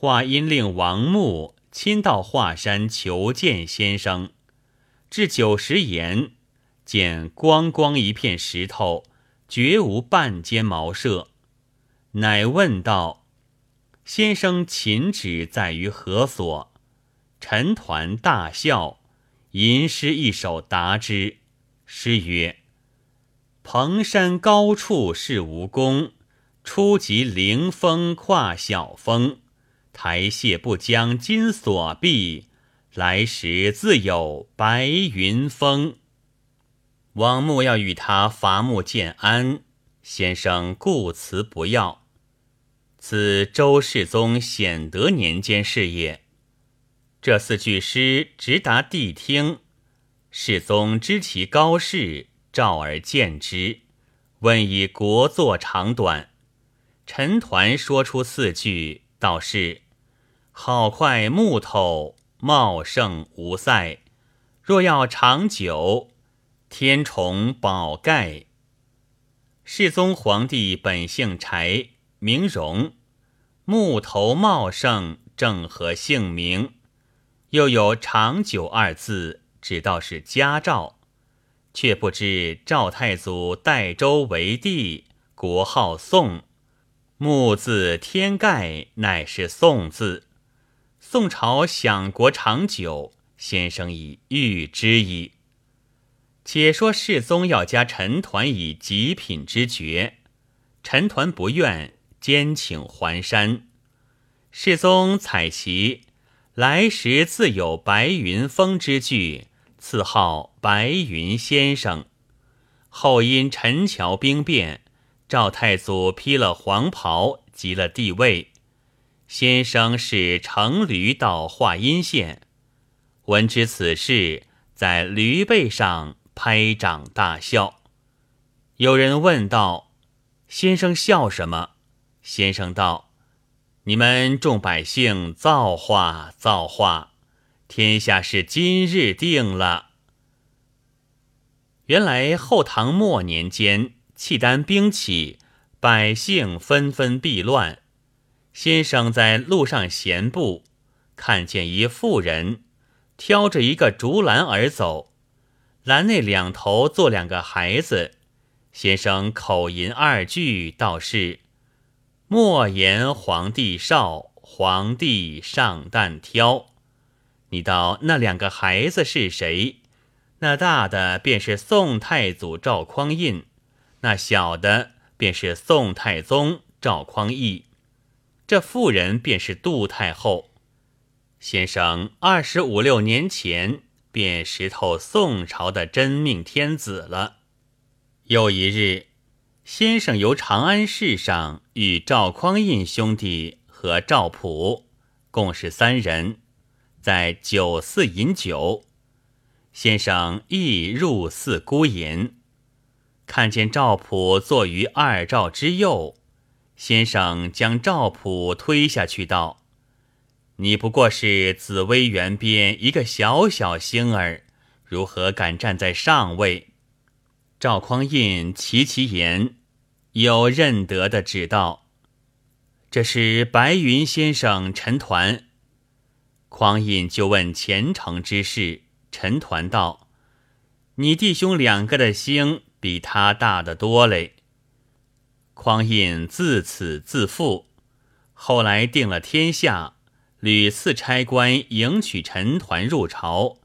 话因令王穆亲到华山求见先生，至九十言，见光光一片石头，绝无半间茅舍，乃问道：“先生琴旨在于何所？”陈抟大笑，吟诗一首答之。诗曰：“蓬山高处是吴宫，初及凌风跨小风。台榭不将金锁闭，来时自有白云峰。”王穆要与他伐木建安，先生故辞不要。此周世宗显德年间事也。这四句诗直达谛听。世宗知其高士，召而见之，问以国作长短。陈抟说出四句，道是：好块木头，茂盛无塞。若要长久，天虫宝盖。世宗皇帝本姓柴，名荣，木头茂盛，正合姓名。又有长久二字。只道是家兆，却不知赵太祖代周为帝，国号宋，木字天盖，乃是宋字。宋朝享国长久，先生已预知矣。且说世宗要加陈抟以极品之爵，陈抟不愿，兼请还山。世宗采其来时自有白云峰之句。赐号白云先生。后因陈桥兵变，赵太祖披了黄袍，即了帝位。先生是乘驴到华阴县，闻知此事，在驴背上拍掌大笑。有人问道：“先生笑什么？”先生道：“你们众百姓造化，造化。”天下是今日定了。原来后唐末年间，契丹兵起，百姓纷纷避乱。先生在路上闲步，看见一妇人挑着一个竹篮而走，篮内两头坐两个孩子。先生口吟二句，道是：“莫言皇帝少，皇帝上担挑。”你道那两个孩子是谁？那大的便是宋太祖赵匡胤，那小的便是宋太宗赵匡胤。这妇人便是杜太后。先生二十五六年前便识透宋朝的真命天子了。又一日，先生由长安市上与赵匡胤兄弟和赵普共是三人。在酒肆饮酒，先生亦入寺孤饮，看见赵普坐于二赵之右，先生将赵普推下去道：“你不过是紫薇园边一个小小星儿，如何敢站在上位？”赵匡胤齐其言，有认得的指道：“这是白云先生陈抟。”匡胤就问前程之事，陈抟道：“你弟兄两个的星比他大得多嘞。”匡胤自此自负，后来定了天下，屡次差官迎娶陈抟入朝，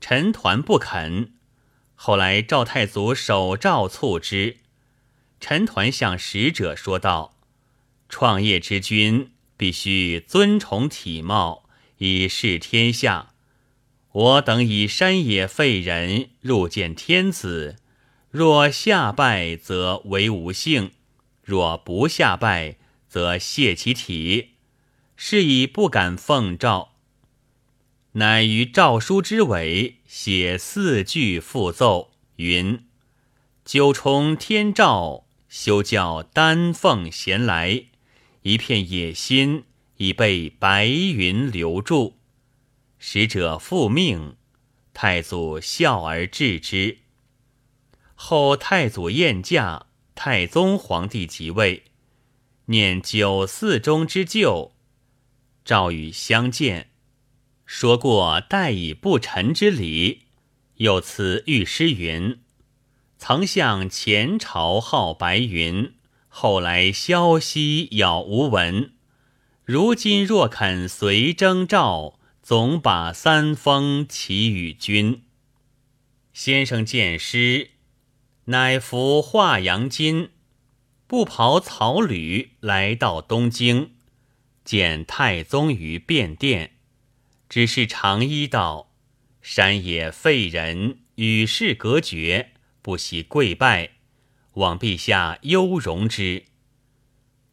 陈抟不肯。后来赵太祖手诏促之，陈抟向使者说道：“创业之君必须尊崇体貌。”以示天下，我等以山野废人入见天子，若下拜，则为无幸；若不下拜，则泄其体。是以不敢奉诏，乃于诏书之尾写四句复奏，云：“九重天诏，休教丹凤衔来，一片野心。”已被白云留住，使者复命，太祖笑而置之。后太祖晏驾，太宗皇帝即位，念九嗣中之旧，赵与相见，说过待以不臣之礼，又赐御诗云：“曾向前朝号白云，后来萧息杳无闻。如今若肯随征召，总把三封齐与君。”先生见诗，乃服华阳巾，不袍草履，来到东京。见太宗于便殿，只是长揖道：“山野废人，与世隔绝，不惜跪拜，望陛下优容之。”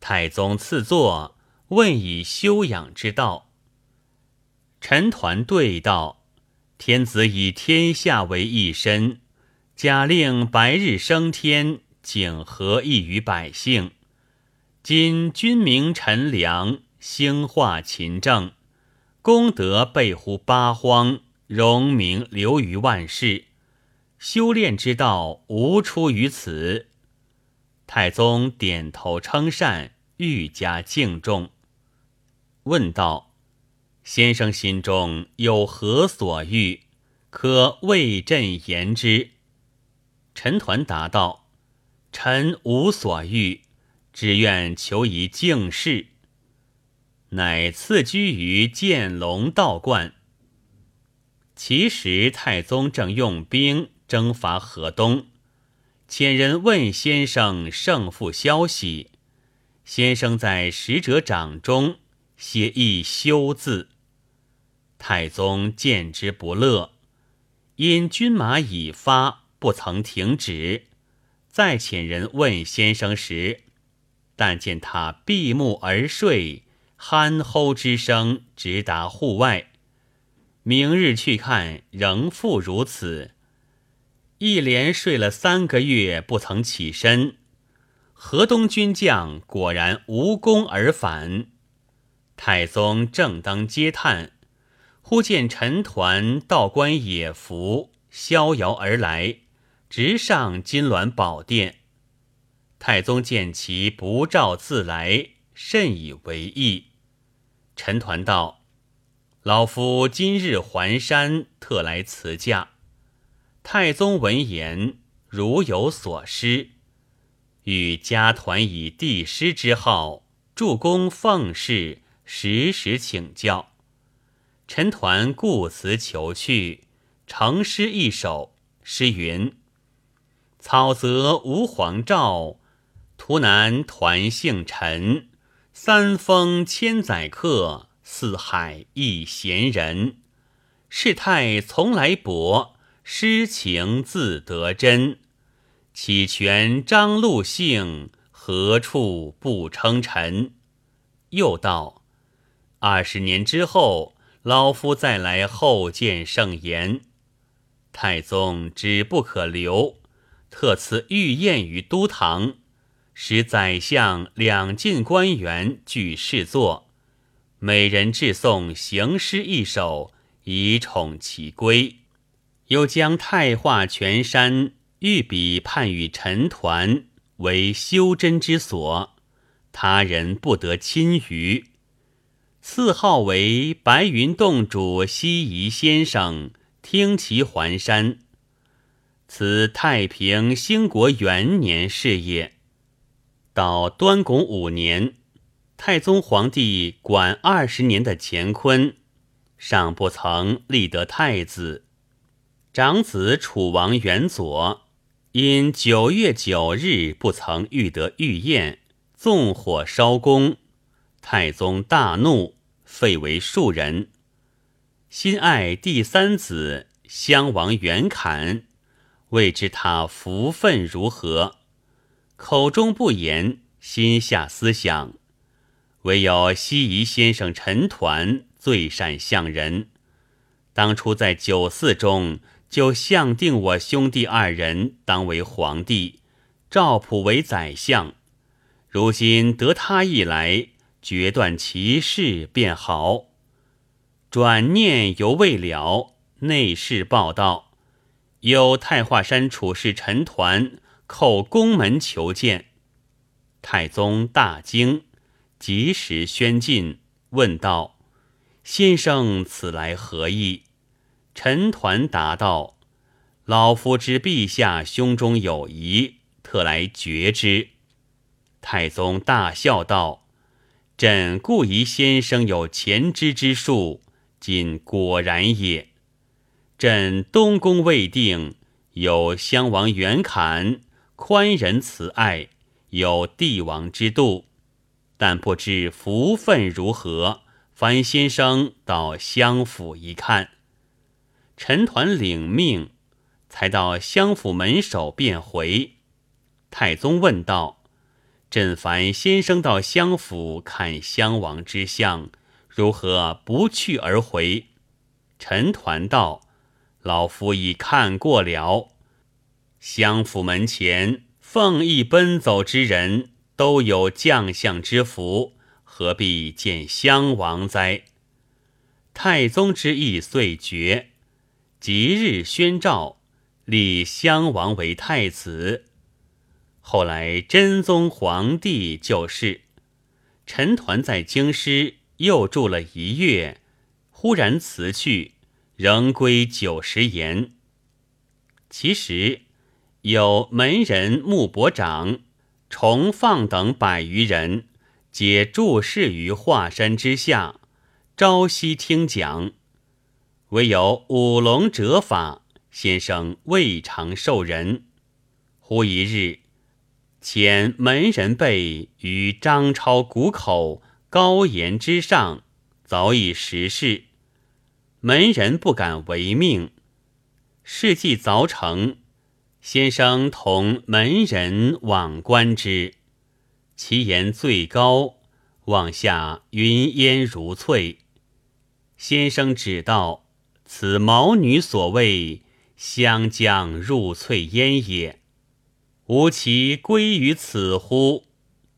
太宗赐座，问以修养之道。陈团对道：“天子以天下为一身，假令白日升天，景何益于百姓？今君明臣良。”兴化勤政，功德备乎八荒，荣名流于万世。修炼之道无出于此。太宗点头称善，愈加敬重。问道：“先生心中有何所欲？可为朕言之。”陈抟答道：“臣无所欲，只愿求一敬事。”乃赐居于建隆道观。其时太宗正用兵征伐河东，遣人问先生胜负消息。先生在使者掌中写一“休”字。太宗见之不乐，因军马已发，不曾停止。再遣人问先生时，但见他闭目而睡。鼾吼之声直达户外。明日去看，仍复如此。一连睡了三个月，不曾起身。河东军将果然无功而返。太宗正当嗟叹，忽见陈抟道观野服，逍遥而来，直上金銮宝殿。太宗见其不召自来，甚以为意。陈抟道：“老夫今日还山，特来辞驾。”太宗闻言，如有所失，与家团以帝师之号，助攻奉事，时时请教。陈抟故辞求去，成诗一首。诗云：“草泽无黄照，图南团姓陈。”三峰千载客，四海一闲人。世态从来薄，诗情自得真。岂全张禄姓，何处不称臣？又道：二十年之后，老夫再来后见圣言。太宗只不可留，特赐御宴于都堂。使宰相两进官员俱侍坐，每人致送行诗一首，以宠其归。又将太化泉山御笔判与陈抟为修真之所，他人不得侵逾。赐号为白云洞主西夷先生，听其还山。此太平兴国元年事业。到端拱五年，太宗皇帝管二十年的乾坤，尚不曾立得太子。长子楚王元佐，因九月九日不曾遇得御宴，纵火烧宫，太宗大怒，废为庶人。心爱第三子襄王元侃，未知他福分如何。口中不言，心下思想，唯有西夷先生陈抟最善相人。当初在九寺中就相定我兄弟二人当为皇帝，赵普为宰相。如今得他一来，决断其事便好。转念犹未了，内侍报道，有太华山处士陈抟。叩宫门求见，太宗大惊，及时宣进，问道：“先生此来何意？”陈团答道：“老夫知陛下胸中有疑，特来决之。”太宗大笑道：“朕故疑先生有前知之术，今果然也。朕东宫未定，有襄王袁侃，宽仁慈爱，有帝王之度，但不知福分如何。烦先生到襄府一看。”陈团领命，才到襄府门首便回。太宗问道：“朕烦先生到襄府看襄王之相，如何不去而回？”陈团道：“老夫已看过了。襄府门前奉义奔走之人，都有将相之福，何必见襄王哉？”太宗之意遂决。即日宣诏，立襄王为太子。后来真宗皇帝就是，陈团在京师又住了一月，忽然辞去，仍归九十言。其实有门人穆伯长、重放等百余人，皆注视于华山之下，朝夕听讲。唯有五龙折法先生未尝受人。忽一日，遣门人辈于张超谷口高岩之上，早已实事。门人不敢违命。事既凿成，先生同门人往观之，其岩最高，望下云烟如翠。先生指道。此毛女所谓湘江入翠烟也，吾其归于此乎？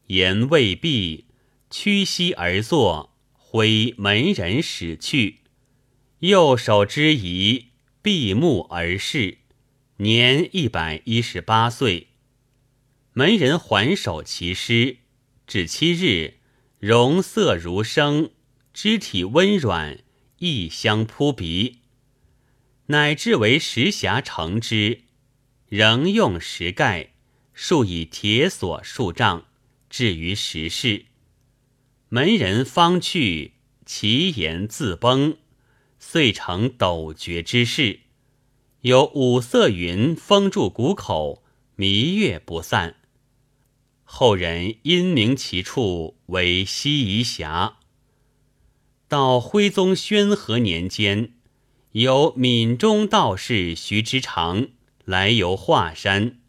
言未毕，屈膝而坐，挥门人使去。右手之仪，闭目而视，年一百一十八岁。门人还手其师，至七日，容色如生，肢体温软，异香扑鼻。乃至为石匣成之，仍用石盖，数以铁锁数丈，置于石室。门人方去，其言自崩，遂成陡绝之势。有五色云封住谷口，弥月不散。后人因名其处为西夷峡。到徽宗宣和年间。有闽中道士徐之长来游华山，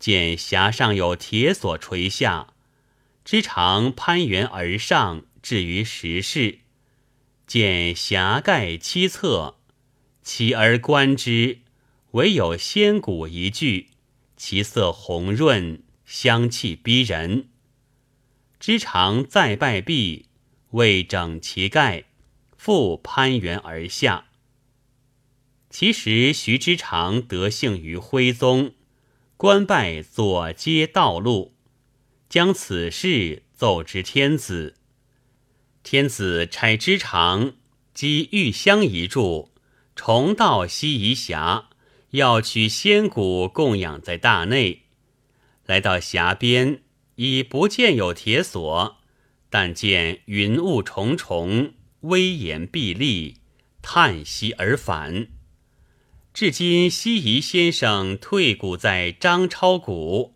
见峡上有铁索垂下，之长攀援而上，至于石室，见峡盖七侧，起而观之，唯有仙骨一具，其色红润，香气逼人。之常再拜毕，未整其盖，复攀援而下。其实徐之常得幸于徽宗，官拜左街道路，将此事奏之天子。天子差之长积玉香一柱，重到西夷峡，要取仙骨供养在大内。来到峡边，已不见有铁锁，但见云雾重重，威严壁立，叹息而返。至今西夷先生退谷在张超谷，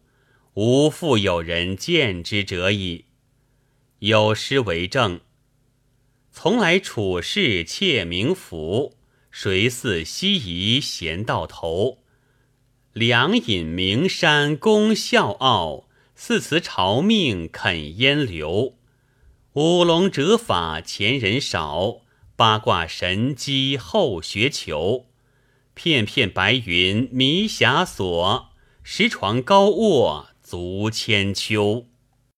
无复有人见之者矣。有诗为证：从来处事窃名符，谁似西夷贤到头？两引名山功孝傲，似辞朝命肯烟流。五龙折法前人少，八卦神机后学求。片片白云迷霞锁，石床高卧足千秋。